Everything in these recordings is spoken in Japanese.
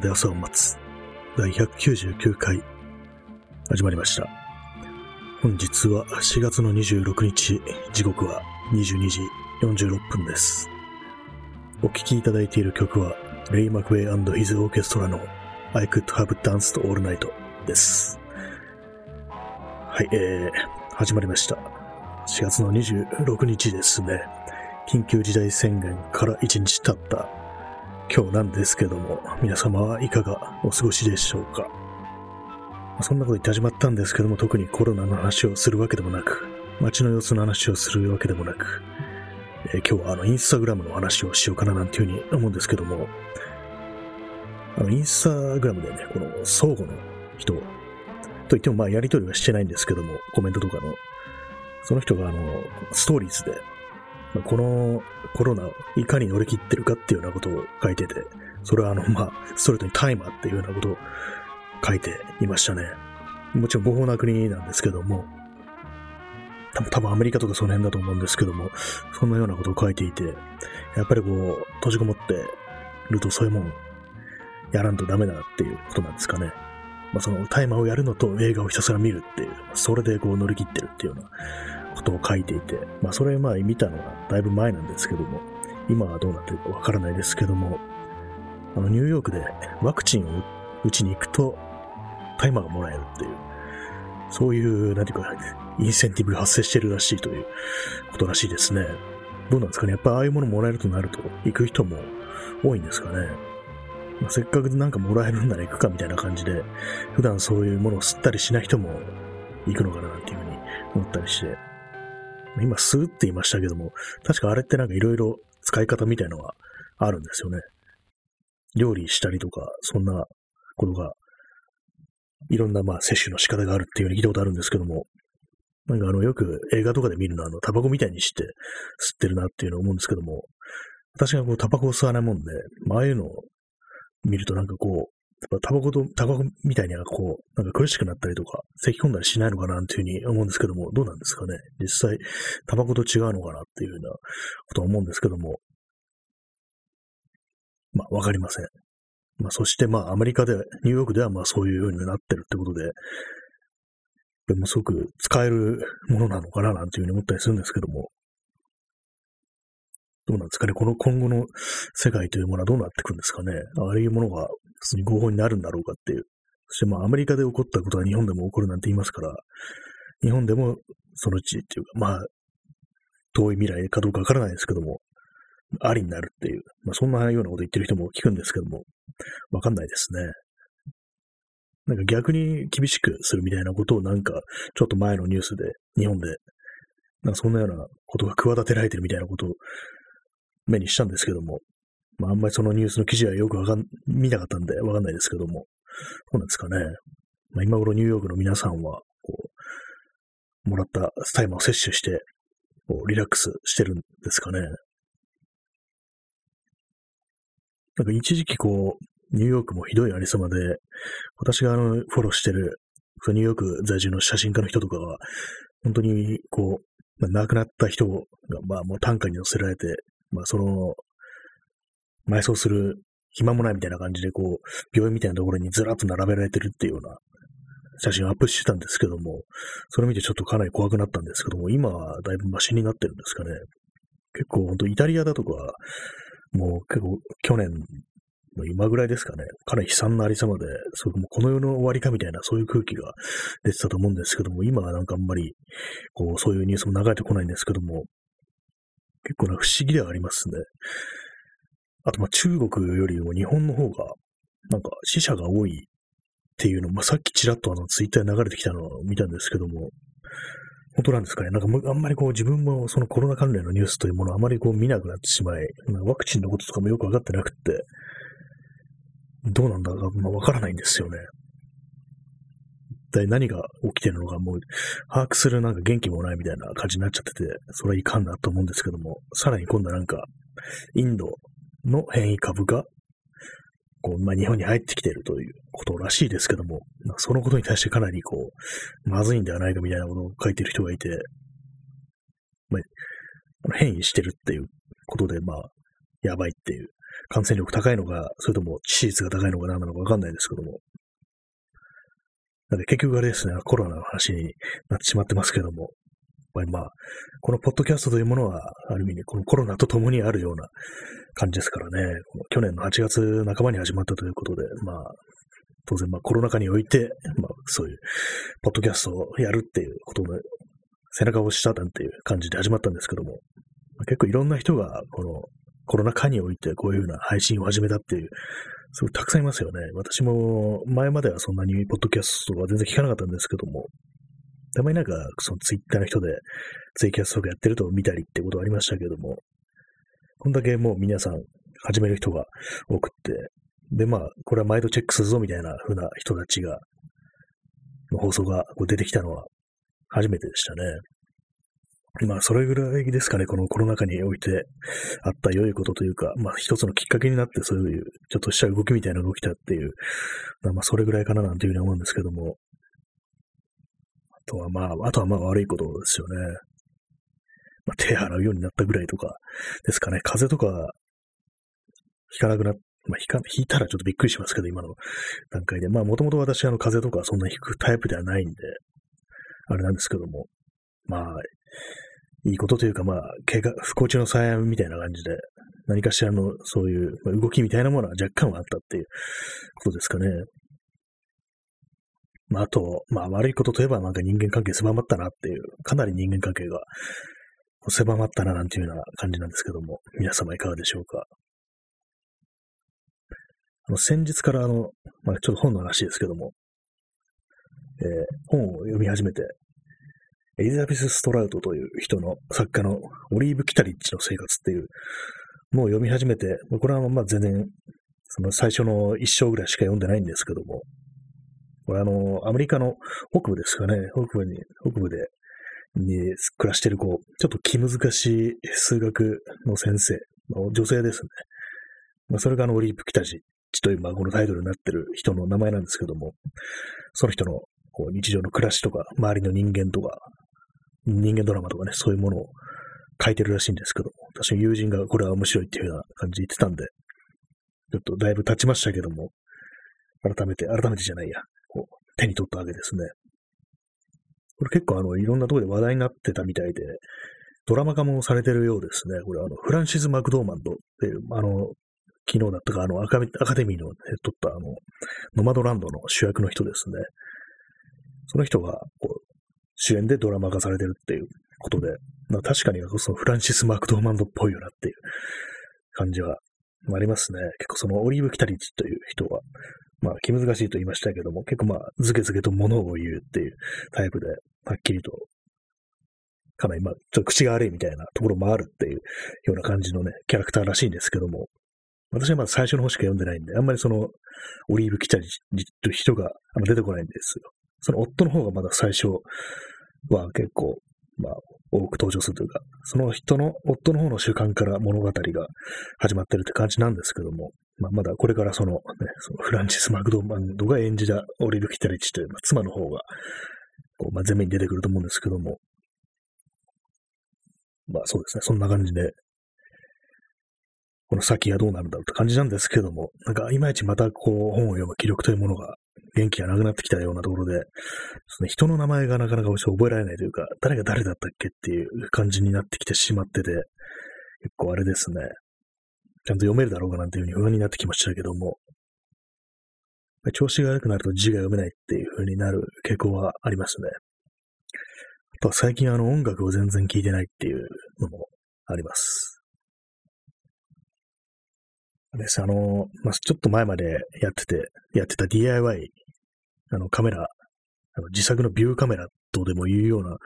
屋で朝を待つ第199回始まりました。本日は4月の26日、時刻は22時46分です。お聴きいただいている曲はレイ・マクウェイ &His オーケストラの I Could Have Danced All Night です。はい、えー、始まりました。4月の26日ですね。緊急事態宣言から1日経った今日なんですけども、皆様はいかがお過ごしでしょうか？そんなこと言って始まったんですけども、特にコロナの話をするわけでもなく、街の様子の話をするわけでもなく、えー今日はあのインスタグラムの話をしようかななんていうふうに思うんですけども、あのインスタグラムでね、この相互の人と言ってもまあやりとりはしてないんですけども、コメントとかの、その人があの、ストーリーズで、このコロナをいかに乗り切ってるかっていうようなことを書いてて、それはあの、まあ、ストレートにタイマーっていうようなことを書いていましたね。もちろん合法な国なんですけども、多分アメリカとかその辺だと思うんですけども、そんなようなことを書いていて、やっぱりこう、閉じこもってるとそういうもんやらんとダメだなっていうことなんですかね。まあそのタイマーをやるのと映画をひたすら見るっていう、それでこう乗り切ってるっていうようなことを書いていて、まあそれまあ見たのはだいぶ前なんですけども、今はどうなってるかわからないですけども、あのニューヨークでワクチンを打ちに行くとタイマーがもらえるっていう、そういう、なんていうか、インセンティブが発生してるらしいということらしいですね。どうなんですかね？やっぱああいうものもらえるとなると、行く人も多いんですかね？まあせっかくなんかもらえるんなら行くかみたいな感じで、普段そういうものを吸ったりしない人も行くのかななんていうふうに思ったりして、今吸うって言いましたけども、確かあれってなんかいろいろ使い方みたいのがあるんですよね。料理したりとか、そんなことが、いろんなまあ摂取の仕方があるっていうふうに聞いたことあるんですけども、なんかあのよく映画とかで見るのはあのタバコみたいにして吸ってるなっていうのを思うんですけども、私がこうタバコを吸わないもんで、まあああいうのを見るとなんかこう、タバコと、タバコみたいにはこう、なんか苦しくなったりとか、咳込んだりしないのかなっていうふうに思うんですけども、どうなんですかね？実際、タバコと違うのかなっていうようなことは思うんですけども、まあわかりません。まあそしてまあアメリカで、ニューヨークではまあそういうようになってるってことで、でもすごく使えるものなのかななんていうふうに思ったりするんですけども、どうなんですかね。この今後の世界というものはどうなっていくんですかね。ああいうものが普通に合法になるんだろうかっていう。そしてまあアメリカで起こったことは日本でも起こるなんて言いますから、日本でもそのうちっていうか、まあ、遠い未来かどうかわからないですけども、ありになるっていう、まあそんなようなこと言ってる人も聞くんですけども、わかんないですね。なんか逆に厳しくするみたいなことをなんか、ちょっと前のニュースで、日本で、なんかそんなようなことが企てられてるみたいなことを目にしたんですけども、まああんまりそのニュースの記事はよくわかん、見なかったんでわかんないですけども、そうなんですかね。まあ今頃ニューヨークの皆さんは、こう、もらったタイマーを摂取して、こうリラックスしてるんですかね。なんか一時期こう、ニューヨークもひどいありさまで、私があの、フォローしてる、ニューヨーク在住の写真家の人とかが、本当にこう、まあ亡くなった人が、まあもう担架に乗せられて、まあその、埋葬する暇もないみたいな感じで、こう、病院みたいなところにずらっと並べられてるっていうような写真をアップしてたんですけども、それ見てちょっとかなり怖くなったんですけども、今はだいぶマシになってるんですかね。結構本当イタリアだとか、もう結構去年の今ぐらいですかね、かなり悲惨なありさまで、そうもこの世の終わりかみたいなそういう空気が出てたと思うんですけども、今はなんかあんまり、こう、そういうニュースも流れてこないんですけども、結構な不思議ではありますね。あと、ま中国よりも日本の方が、なんか死者が多いっていうの、まあさっきちらっとあのツイッターに流れてきたのを見たんですけども、本当なんですかね。なんかあんまりこう自分もそのコロナ関連のニュースというものをあまりこう見なくなってしまい、ワクチンのこととかもよくわかってなくって、どうなんだか、まあ、わからないんですよね。一体何が起きてるのかもう把握するなんか元気もないみたいな感じになっちゃってて、それはいかんなと思うんですけども、さらに今度はなんか、インドの変異株が、こう、まあ、日本に入ってきているということらしいですけども、そのことに対してかなりこう、まずいんではないかみたいなことを書いてる人がいて、まあ、変異してるっていうことで、まあ、やばいっていう感染力高いのか、それとも致死率が高いのか何なのかわかんないですけども。なんで結局あれですね、コロナの話になってしまってますけども。まあ、このポッドキャストというものは、ある意味ね、このコロナと共にあるような感じですからね、去年の8月半ばに始まったということで、まあ、当然、まあ、コロナ禍において、まあ、そういう、ポッドキャストをやるっていうことの背中を押したなんていう感じで始まったんですけども、結構いろんな人が、このコロナ禍においてこういうふうな配信を始めたっていう、すごいたくさんいますよね。私も前まではそんなにポッドキャストは全然聞かなかったんですけども、たまになんかそのツイッターの人でツイキャストとかやってると見たりってことはありましたけども、こんだけもう皆さん始める人が多くって、で、まあ、これは毎度チェックするぞみたいな風な人たちが、放送がこう出てきたのは初めてでしたね。まあ、それぐらいですかね、このコロナ禍においてあった良いことというか、まあ、一つのきっかけになって、そういう、ちょっとした動きみたいなのが起きたっていう、まあ、それぐらいかななんていうふうに思うんですけども、あとはまあ、あとはまあ悪いことですよね。まあ、手洗うようになったぐらいとかですかね。風邪とか、ひかなくなっまあ、ひか、引いたらちょっとびっくりしますけど、今の段階で。まあ、もともと私、あの、風邪とかそんな引くタイプではないんで、あれなんですけども、まあ、いいことというか、まあ、怪我、不幸中の幸いみたいな感じで、何かしらのそういう動きみたいなものは若干はあったっていうことですかね。まあ、あと、まあ、悪いことといえばなんか人間関係狭まったなっていう、かなり人間関係が狭まったななんていうような感じなんですけども、皆様いかがでしょうか。あの先日からあの、まあ、ちょっと本の話ですけども、えー、本を読み始めて、エリザベス・ストラウトという人の作家のオリーブ・キタリッチの生活っていうのを読み始めて、これはまあ全然、その最初の一章ぐらいしか読んでないんですけども、これあの、アメリカの北部ですかね、北部に、北部で、に暮らしてるこう、ちょっと気難しい数学の先生女性ですね。まあ、それがあの、オリーブ・キタジという、まあ、このタイトルになってる人の名前なんですけども、その人のこう日常の暮らしとか、周りの人間とか、人間ドラマとかね、そういうものを書いてるらしいんですけど、私の友人がこれは面白いっていうような感じで言ってたんで、ちょっとだいぶ経ちましたけども、改めて、改めてじゃないや、こう手に取ったわけですね。これ結構あの、いろんなところで話題になってたみたいで、ドラマ化もされてるようですね。これあの、フランシス・マクドーマンドっていう、あの、昨日だったか、あのアカ、アカデミーの、ね、撮ったあの、ノマドランドの主役の人ですね。その人が、こう、主演でドラマ化されてるっていうことで、まあ確かにそのフランシス・マクドーマンドっぽいよなっていう感じはありますね。結構そのオリーブ・キタリッチという人は、まあ気難しいと言いましたけども、結構まあズケズケと物を言うっていうタイプで、はっきりと、かなりまあちょっと口が悪いみたいなところもあるっていうような感じのね、キャラクターらしいんですけども、私はまだ最初の方しか読んでないんで、あんまりその、オリーブ・キチャリという人があんま出てこないんですよ。その夫の方がまだ最初は結構、まあ、多く登場するというか、その人の、夫の方の習慣から物語が始まってるって感じなんですけども、まあ、まだこれからその、ね、そのフランシス・マクドーマンドが演じたオリーブ・キタリチという、まあ、妻の方が、こうまあ、前面に出てくると思うんですけども、まあそうですね、そんな感じで、この先はどうなるんだろうって感じなんですけども、なんかいまいちまたこう本を読む記録というものが元気がなくなってきたようなところで、その人の名前がなかなか覚えられないというか、誰が誰だったっけっていう感じになってきてしまってて、結構あれですね、ちゃんと読めるだろうかなんていうふうに不安になってきましたけども、調子が悪くなると字が読めないっていう風になる傾向はありますね。あとは最近あの音楽を全然聴いてないっていうのもあります。です。あの、まあ、ちょっと前までやってて、やってた DIY、あの、カメラ、あの自作のビューカメラとでも言うような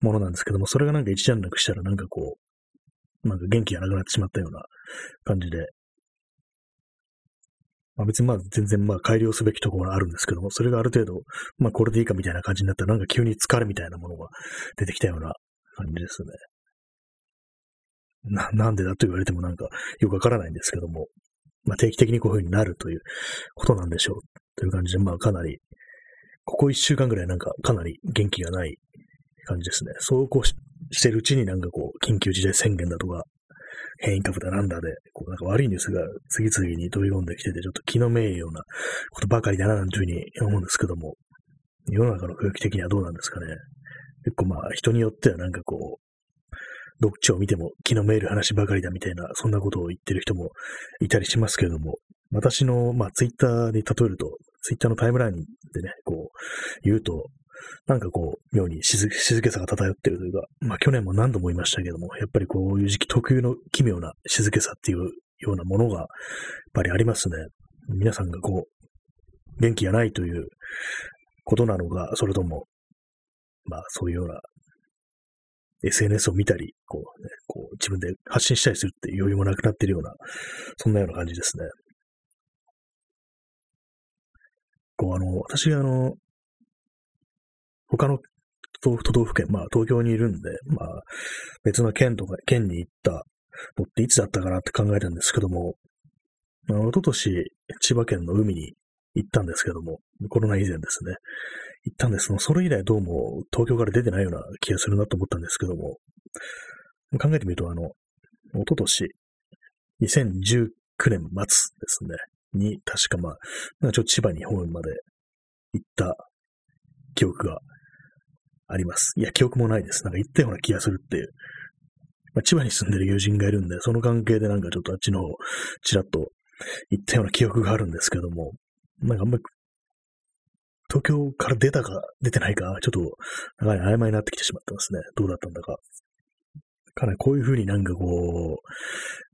ものなんですけども、それがなんか一段落したらなんかこう、なんか元気がなくなってしまったような感じで、まあ別にまあ全然まあ改良すべきところがあるんですけども、それがある程度、まあこれでいいかみたいな感じになったらなんか急に疲れみたいなものが出てきたような感じですね。な、なんでだと言われてもなんかよくわからないんですけども、まあ定期的にこういう風になるということなんでしょう。という感じで、まあかなり、ここ一週間ぐらいなんかかなり元気がない感じですね。そうこうしてるうちになんかこう、緊急事態宣言だとか、変異株だなんだで、こうなんか悪いニュースが次々に飛び込んできてて、ちょっと気のめいようなことばかりだななんていうふうに思うんですけども、世の中の空気的にはどうなんですかね。結構まあ人によってはなんかこうう、どっちを見ても気のめいる話ばかりだみたいな、そんなことを言ってる人もいたりしますけれども、私の、まあ、ツイッターに例えると、ツイッターのタイムラインでね、こう、言うと、なんかこう、妙に静けさが漂ってるというか、まあ去年も何度も言いましたけども、やっぱりこういう時期特有の奇妙な静けさっていうようなものが、やっぱりありますね。皆さんがこう、元気がないということなのか、それとも、まあそういうような SNS を見たり、こうね、こう自分で発信したりするっていう余裕もなくなっているような、そんなような感じですね。こうあの、私があの、他の都道府県、まあ東京にいるんで、まあ別の県とか、県に行ったのっていつだったかなって考えたんですけども、あの、一昨年千葉県の海に行ったんですけども、コロナ以前ですね。行ったんですけど、それ以来どうも東京から出てないような気がするなと思ったんですけども、考えてみると、あの、一昨年、2019年末ですね、に、確かまあ、ちょっと千葉に方面まで行った記憶があります。いや、記憶もないです。なんか行ったような気がするっていう。まあ、千葉に住んでる友人がいるんで、その関係でなんかちょっとあっちの方、ちらっと行ったような記憶があるんですけども、なんかあんまり、東京から出たか出てないか、ちょっと、長い曖昧になってきてしまってますね。どうだったんだか。かなりこういう風になんかこう、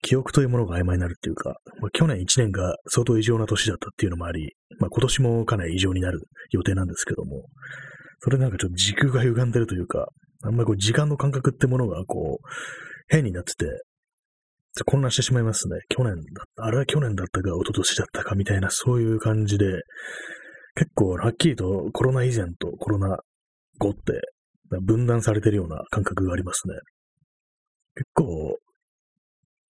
記憶というものが曖昧になるっていうか、まあ、去年1年が相当異常な年だったっていうのもあり、まあ、今年もかなり異常になる予定なんですけども、それなんかちょっと時空が歪んでるというか、あんまりこう時間の感覚ってものがこう、変になってて、混乱してしまいますね。去年だった、あれは去年だったか、一昨年だったかみたいな、そういう感じで、結構はっきりとコロナ以前とコロナ後って分断されてるような感覚がありますね。結構、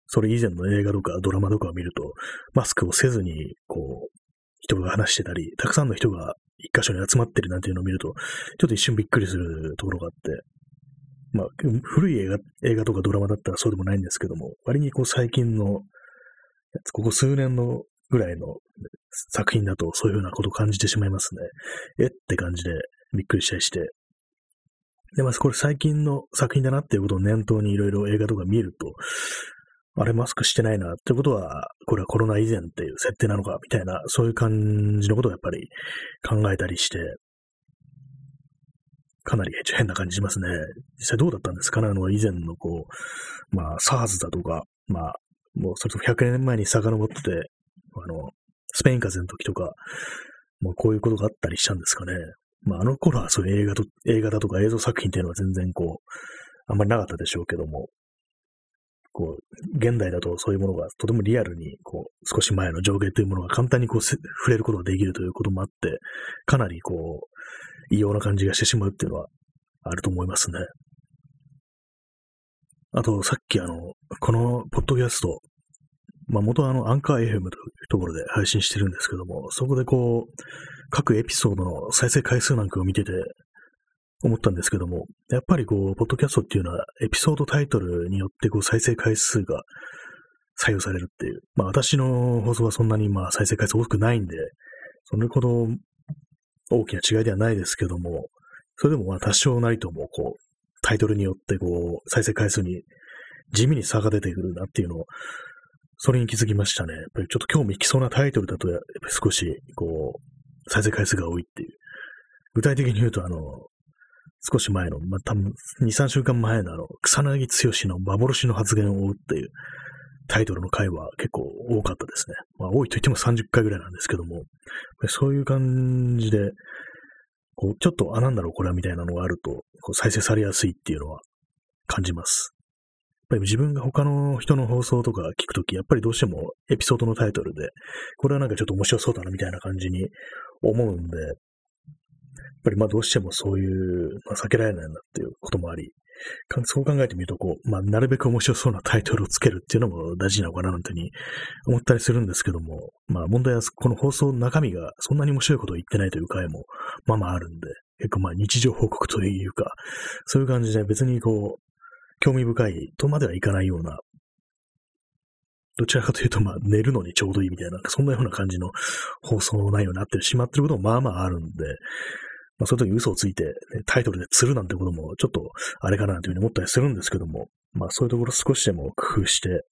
それ以前の映画とかドラマとかを見ると、マスクをせずに、こう、人が話してたり、たくさんの人が一箇所に集まってるなんていうのを見ると、ちょっと一瞬びっくりするところがあって、まあ、古い映画、映画とかドラマだったらそうでもないんですけども、割にこう最近の、ここ数年のぐらいの作品だとそういうふうなことを感じてしまいますね。え？って感じでびっくりしたりして、で、まあ、これ最近の作品だなっていうことを念頭にいろいろ映画とか見ると、あれマスクしてないなってことは、これはコロナ以前っていう設定なのかみたいな、そういう感じのことをやっぱり考えたりして、かなり変な感じしますね。実際どうだったんですか？ねあの以前のこう、まあ SARS だとか、まあ、もうそれと100年前に遡ってて、あの、スペイン風邪の時とか、もうこういうことがあったりしたんですかね。まあ、あの頃はそういう映画と、映画だとか映像作品っていうのは全然こう、あんまりなかったでしょうけども、こう、現代だとそういうものがとてもリアルに、こう、少し前の上下というものが簡単にこう、触れることができるということもあって、かなりこう、異様な感じがしてしまうっていうのはあると思いますね。あと、さっきあの、このポッドキャスト、まあ元はあの、アンカー FM というところで配信してるんですけども、そこでこう、各エピソードの再生回数なんかを見てて思ったんですけども、やっぱりこう、ポッドキャストっていうのはエピソードタイトルによってこう再生回数が採用されるっていう。まあ私の放送はそんなにまあ再生回数多くないんで、それほど大きな違いではないですけども、それでもまあ多少なりともこう、タイトルによってこう、再生回数に地味に差が出てくるなっていうのを、それに気づきましたね。やっぱりちょっと興味引きそうなタイトルだと、やっぱり少し、こう、再生回数が多いっていう。具体的に言うと、あの、少し前の、まあ、多分2、3週間前のあの、草薙剛の幻の発言を追うっていうタイトルの回は結構多かったですね。まあ、多いと言っても30回ぐらいなんですけども、そういう感じで、こう、ちょっと、あ、なんだろう、これはみたいなのがあると、こう再生されやすいっていうのは感じます。やっぱり自分が他の人の放送とか聞くとき、やっぱりどうしてもエピソードのタイトルで、これはなんかちょっと面白そうだなみたいな感じに思うんで、やっぱりまあどうしてもそういう、まあ、避けられないなっていうこともあり、そう考えてみると、こう、まあ、なるべく面白そうなタイトルをつけるっていうのも大事なのかななんてに思ったりするんですけども、まあ問題はこの放送の中身がそんなに面白いことを言ってないという回もまあまああるんで、結構まあ日常報告というか、そういう感じで別にこう、興味深いとまではいかないようなどちらかというと、まあ、寝るのにちょうどいいみたいな、そんなような感じの放送内容になってしまってることもまあまああるんで、まあ、そういう時嘘をついて、ね、タイトルで釣るなんてこともちょっとあれかなというふうに思ったりするんですけども、まあそういうところ少しでも工夫して、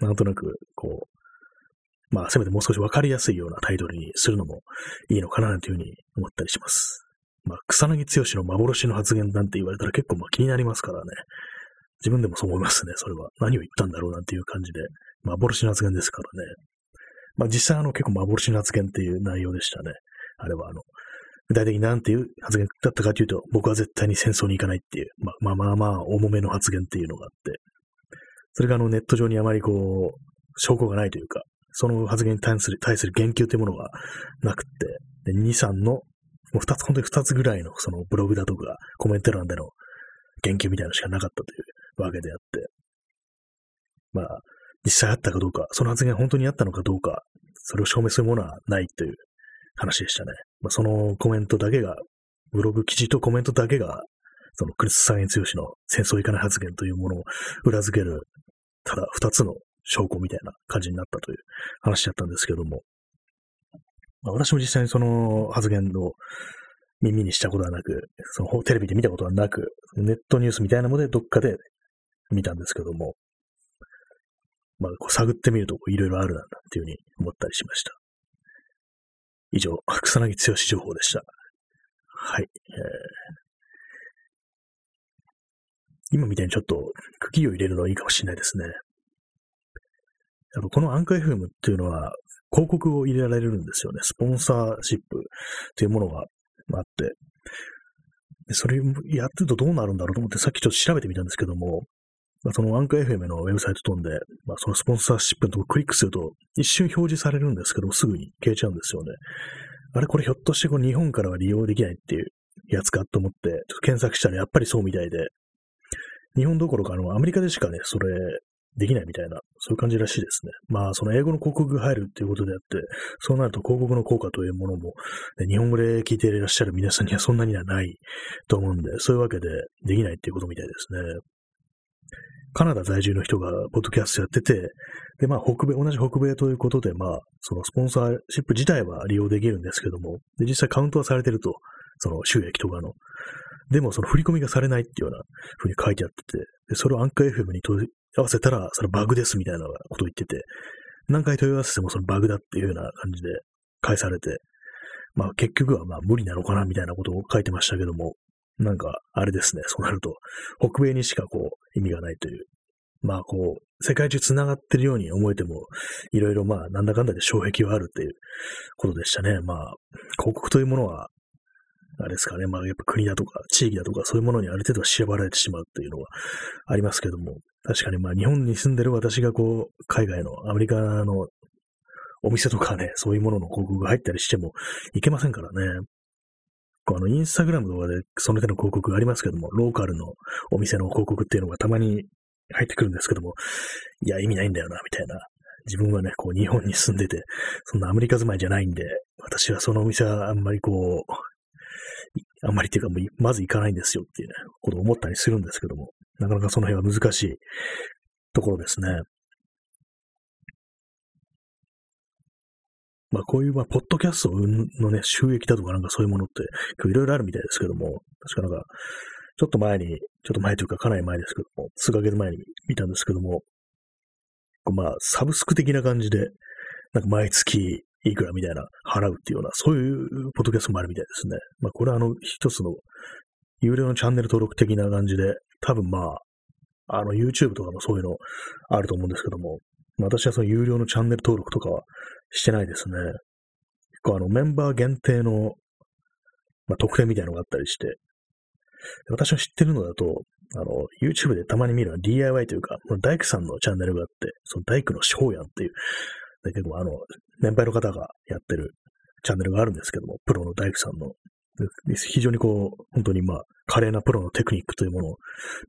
なんとなく、こう、まあせめてもう少しわかりやすいようなタイトルにするのもいいのかなというふうに思ったりします。まあ草薙剛の幻の発言なんて言われたら結構まあ気になりますからね。自分でもそう思いますね、それは。何を言ったんだろうなんていう感じで。幻の発言ですからね。まあ実際あの結構幻の発言っていう内容でしたね。あれはあの、具体的に何ていう発言だったかというと、僕は絶対に戦争に行かないっていう、まあまあまあ重めの発言っていうのがあって、それがあのネット上にあまりこう、証拠がないというか、その発言に対する対する言及というものがなくって、で2、3の、もう2つ、本当に2つぐらいのそのブログだとかコメント欄での言及みたいなのしかなかったというわけであって、まあ、実際あったかどうか、その発言本当にあったのかどうか、それを証明するものはないという話でしたね。まあ、そのコメントだけが、ブログ記事とコメントだけが、そのクリス・サイエンス用紙の戦争いかない発言というものを裏付ける、ただ二つの証拠みたいな感じになったという話だったんですけども、まあ、私も実際にその発言を耳にしたことはなく、そのテレビで見たことはなく、ネットニュースみたいなものでどっかで見たんですけども、まあ、こう探ってみるといろいろあるなっていうふうに思ったりしました。以上、草薙剛情報でした。はい。えー、今みたいにちょっと茎を入れるのはいいかもしれないですね。やっぱこのアンカー FM っていうのは広告を入れられるんですよね。スポンサーシップっていうものがあって。でそれやってるとどうなるんだろうと思ってさっきちょっと調べてみたんですけども、まあ、そのアンカー FM のウェブサイト飛んで、まあ、そのスポンサーシップのとこクリックすると、一瞬表示されるんですけど、すぐに消えちゃうんですよね。あれ、これひょっとしてこ日本からは利用できないっていうやつかと思って、ちょっと検索したらやっぱりそうみたいで、日本どころかあの、アメリカでしかね、それ、できないみたいな、そういう感じらしいですね。まあ、その英語の広告が入るっていうことであって、そうなると広告の効果というものも、ね、日本語で聞いていらっしゃる皆さんにはそんなにはないと思うんで、そういうわけでできないっていうことみたいですね。カナダ在住の人がポッドキャストやってて、で、まあ、北米、同じ北米ということで、まあ、そのスポンサーシップ自体は利用できるんですけども、で、実際カウントはされてると、その収益とかの。でも、その振り込みがされないっていうような風に書いてあってて、で、それをアンカー FM に合わせたら、それバグですみたいなことを言ってて、何回問い合わせてもそのバグだっていうような感じで返されて、まあ結局はまあ無理なのかなみたいなことを書いてましたけども、なんか、あれですね。そうなると、北米にしかこう、意味がないという。まあ、こう、世界中繋がってるように思えても、いろいろまあ、なんだかんだで障壁はあるっていうことでしたね。まあ、広告というものは、あれですかね。まあ、やっぱ国だとか、地域だとか、そういうものにある程度縛られてしまうっていうのはありますけども、確かにまあ、日本に住んでる私がこう、海外の、アメリカのお店とかね、そういうものの広告が入ったりしてもいけませんからね。構あの、インスタグラムとかでその手の広告がありますけども、ローカルのお店の広告っていうのがたまに入ってくるんですけども、いや、意味ないんだよな、みたいな。自分はね、こう、日本に住んでて、そんなアメリカ住まいじゃないんで、私はそのお店はあんまりこう、あんまりっていうか、まず行かないんですよっていうね、ことを思ったりするんですけども、なかなかその辺は難しいところですね。まあこういう、まあ、ポッドキャストのね、収益だとかなんかそういうものっていろいろあるみたいですけども、確かなんか、ちょっと前に、ちょっと前というかかなり前ですけども、数ヶ月前に見たんですけども、まあ、サブスク的な感じで、なんか毎月いくらみたいな払うっていうような、そういうポッドキャストもあるみたいですね。まあこれはあの、一つの有料のチャンネル登録的な感じで、多分まあ、あの YouTube とかもそういうのあると思うんですけども、私はその有料のチャンネル登録とかはしてないですね。結構あのメンバー限定の、まあ、特典みたいなのがあったりして、私の知ってるのだと、あの、YouTube でたまに見るのは DIY というか、大工さんのチャンネルがあって、その大工の翔やんっていう、だけどあの、年配の方がやってるチャンネルがあるんですけども、プロの大工さんの。非常にこう、本当にまあ、華麗なプロのテクニックというものを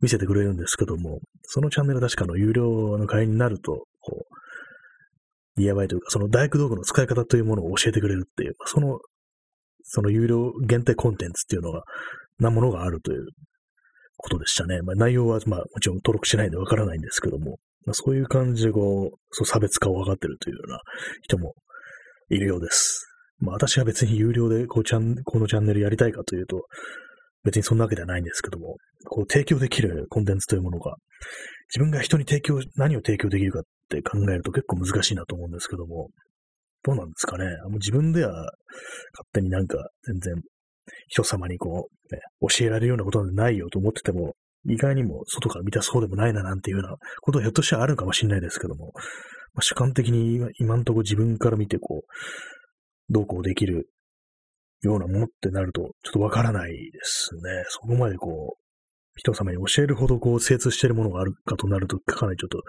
見せてくれるんですけども、そのチャンネル確かの有料の会員になると、こう、DIY というか、その大工道具の使い方というものを教えてくれるっていう、その、その有料限定コンテンツっていうのが、なものがあるということでしたね。まあ、内容は、まあ、もちろん登録しないんでわからないんですけども、まあ、そういう感じでこう、そう差別化を分かってるというような人もいるようです。まあ私は別に有料でこうチャンこのチャンネルやりたいかというと、別にそんなわけではないんですけども、こう提供できるコンテンツというものが、自分が人に提供、何を提供できるかって考えると結構難しいなと思うんですけども、どうなんですかね？もう自分では勝手になんか全然人様にこう、ね、教えられるようなことなんてないよと思ってても、意外にも外から見たそうでもないななんていうようなことはひょっとしたらあるかもしれないですけども、まあ、主観的に今んとこ自分から見てこう、どうこうできるようなものってなると、ちょっとわからないですね。そこまでこう、人様に教えるほどこう精通しているものがあるかとなると、かなりちょっと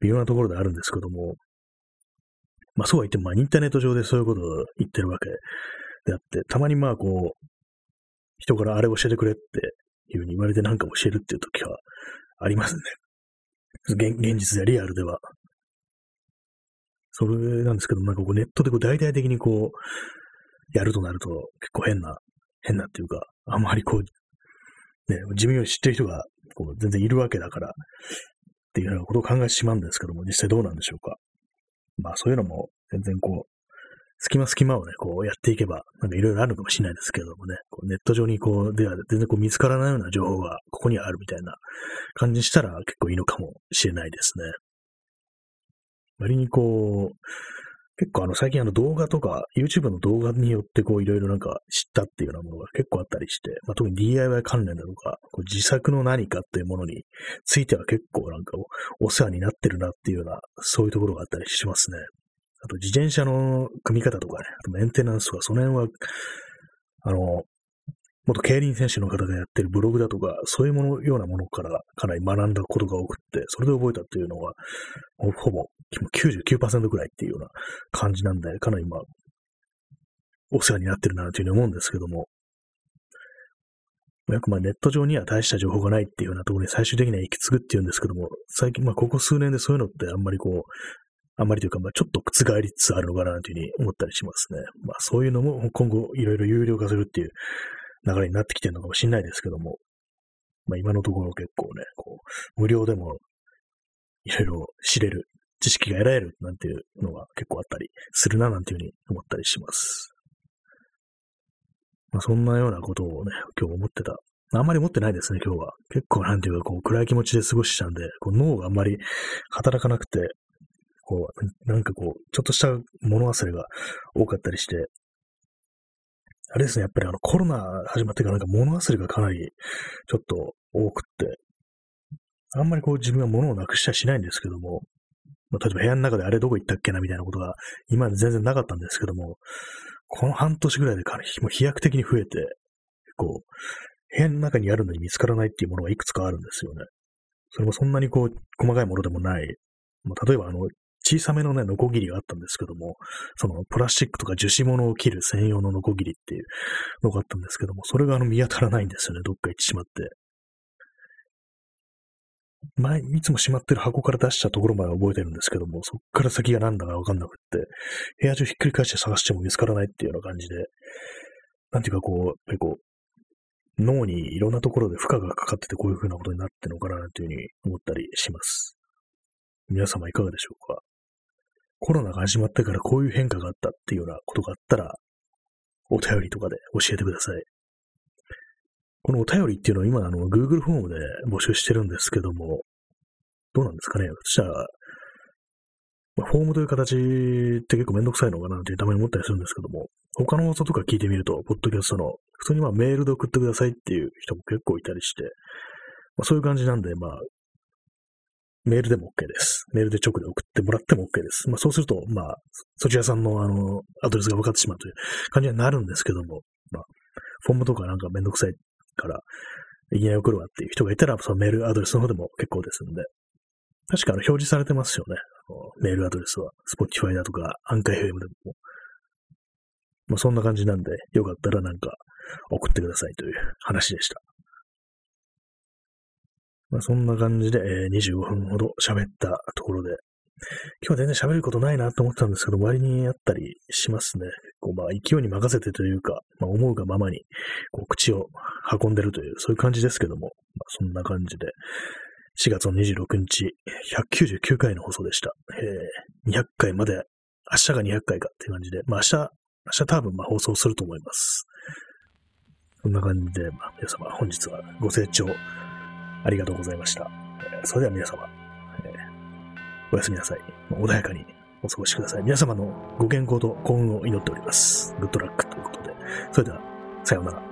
微妙なところであるんですけども、まあそうは言っても、まあインターネット上でそういうことを言ってるわけであって、たまにまあこう、人からあれ教えてくれっていうふうに言われて何か教えるっていう時はありますね。現現実でリアルでは。それなんですけど、なんかこうネットでこう大々的にこう、やるとなると結構変な、変なっていうか、あんまりこう、ね、自分より知ってる人がこう全然いるわけだから、っていうようなことを考えてしまうんですけども、実際どうなんでしょうか。まあそういうのも全然こう、隙間隙間をね、こうやっていけば、なんかいろいろあるのかもしれないですけどもね、こうネット上にこう、では全然こう見つからないような情報がここにあるみたいな感じにしたら結構いいのかもしれないですね。割にこう、結構あの最近あの動画とか、YouTube の動画によってこういろいろなんか知ったっていうようなものが結構あったりして、まあ、特に DIY 関連だとか、こう自作の何かっていうものについては結構なんかお世話になってるなっていうような、そういうところがあったりしますね。あと自転車の組み方とかね、あとメンテナンスとか、その辺は、あの、元競輪選手の方がやってるブログだとか、そういうもの、ようなものからかなり学んだことが多くって、それで覚えたっていうのは、ほぼ99%くらいっていうような感じなんで、かなりまあ、お世話になってるなというふうに思うんですけども、約まあネット上には大した情報がないっていうようなところに最終的には行き継ぐっていうんですけども、最近まあここ数年でそういうのってあんまりこう、あんまりというか、まあ、ちょっと覆りつつあるのかなというふうに思ったりしますね。まあ、そういうのも今後いろいろ有料化するっていう流れになってきてるのかもしれないですけども、まあ、今のところ結構ね、こう、無料でもいろいろ知れる、知識が得られるなんていうのが結構あったりするななんていうふうに思ったりします。まあ、そんなようなことをね、今日思ってた。あんまり持ってないですね、今日は。結構なんていうか、こう、暗い気持ちで過ごしたんで、こう脳があんまり働かなくて、こう、なんかこう、ちょっとした物忘れが多かったりして、あれですね、やっぱりあのコロナ始まってからなんか物忘れがかなりちょっと多くって、あんまりこう自分は物をなくしちゃしないんですけども、まあ、例えば部屋の中であれどこ行ったっけなみたいなことが今まで全然なかったんですけども、この半年ぐらいでかなりもう飛躍的に増えて、こう、部屋の中にあるのに見つからないっていうものがいくつかあるんですよね。それもそんなにこう、細かいものでもない。まあ、例えばあの、小さめのね、ノコギリがあったんですけども、そのプラスチックとか樹脂物を切る専用のノコギリっていうのがあったんですけども、それがあの見当たらないんですよね、どっか行ってしまって。前、いつもしまってる箱から出したところまで覚えてるんですけども、そっから先が何だかわかんなくって、部屋中ひっくり返して探しても見つからないっていうような感じで、なんていうかこう、やっぱりこう、脳にいろんなところで負荷がかかっててこういう風なことになってるのかなというふうに思ったりします。皆様いかがでしょうか？コロナが始まってからこういう変化があったっていうようなことがあったら、お便りとかで教えてください。このお便りっていうのは今、あの、Google フォームで募集してるんですけども、どうなんですかね？そしたら、まあ、フォームという形って結構めんどくさいのかなってたまに思ったりするんですけども、他の放送とか聞いてみると、ポッドキャストの、普通にまあメールで送ってくださいっていう人も結構いたりして、まあ、そういう感じなんで、まあ、メールでも OK です。メールで直で送ってもらっても OK です。まあそうすると、まあ、そちらさんのあの、アドレスが分かってしまうという感じになるんですけども、まあ、フォームとかなんかめんどくさいから、いきなり送るわっていう人がいたら、そのメールアドレスの方でも結構ですんで、確かあの表示されてますよね。メールアドレスは。Spotify だとか、アンカイ FM でも。まあそんな感じなんで、よかったらなんか送ってくださいという話でした。まあ、そんな感じで、えー、25分ほど喋ったところで、今日は全然喋ることないなと思ったんですけど、割にあったりしますね。こうまあ、勢いに任せてというか、まあ、思うがままにこう口を運んでるという、そういう感じですけども、まあ、そんな感じで4月の26日、199回の放送でした。えー、200回まで、明日が200回かっていう感じで、まあ明日、明日多分まあ放送すると思います。こんな感じで、まあ皆様本日はご清聴ありがとうございました。それでは皆様、え、おやすみなさい。穏やかにお過ごしください。皆様のご健康と幸運を祈っております。グッドラックということで。それでは、さようなら。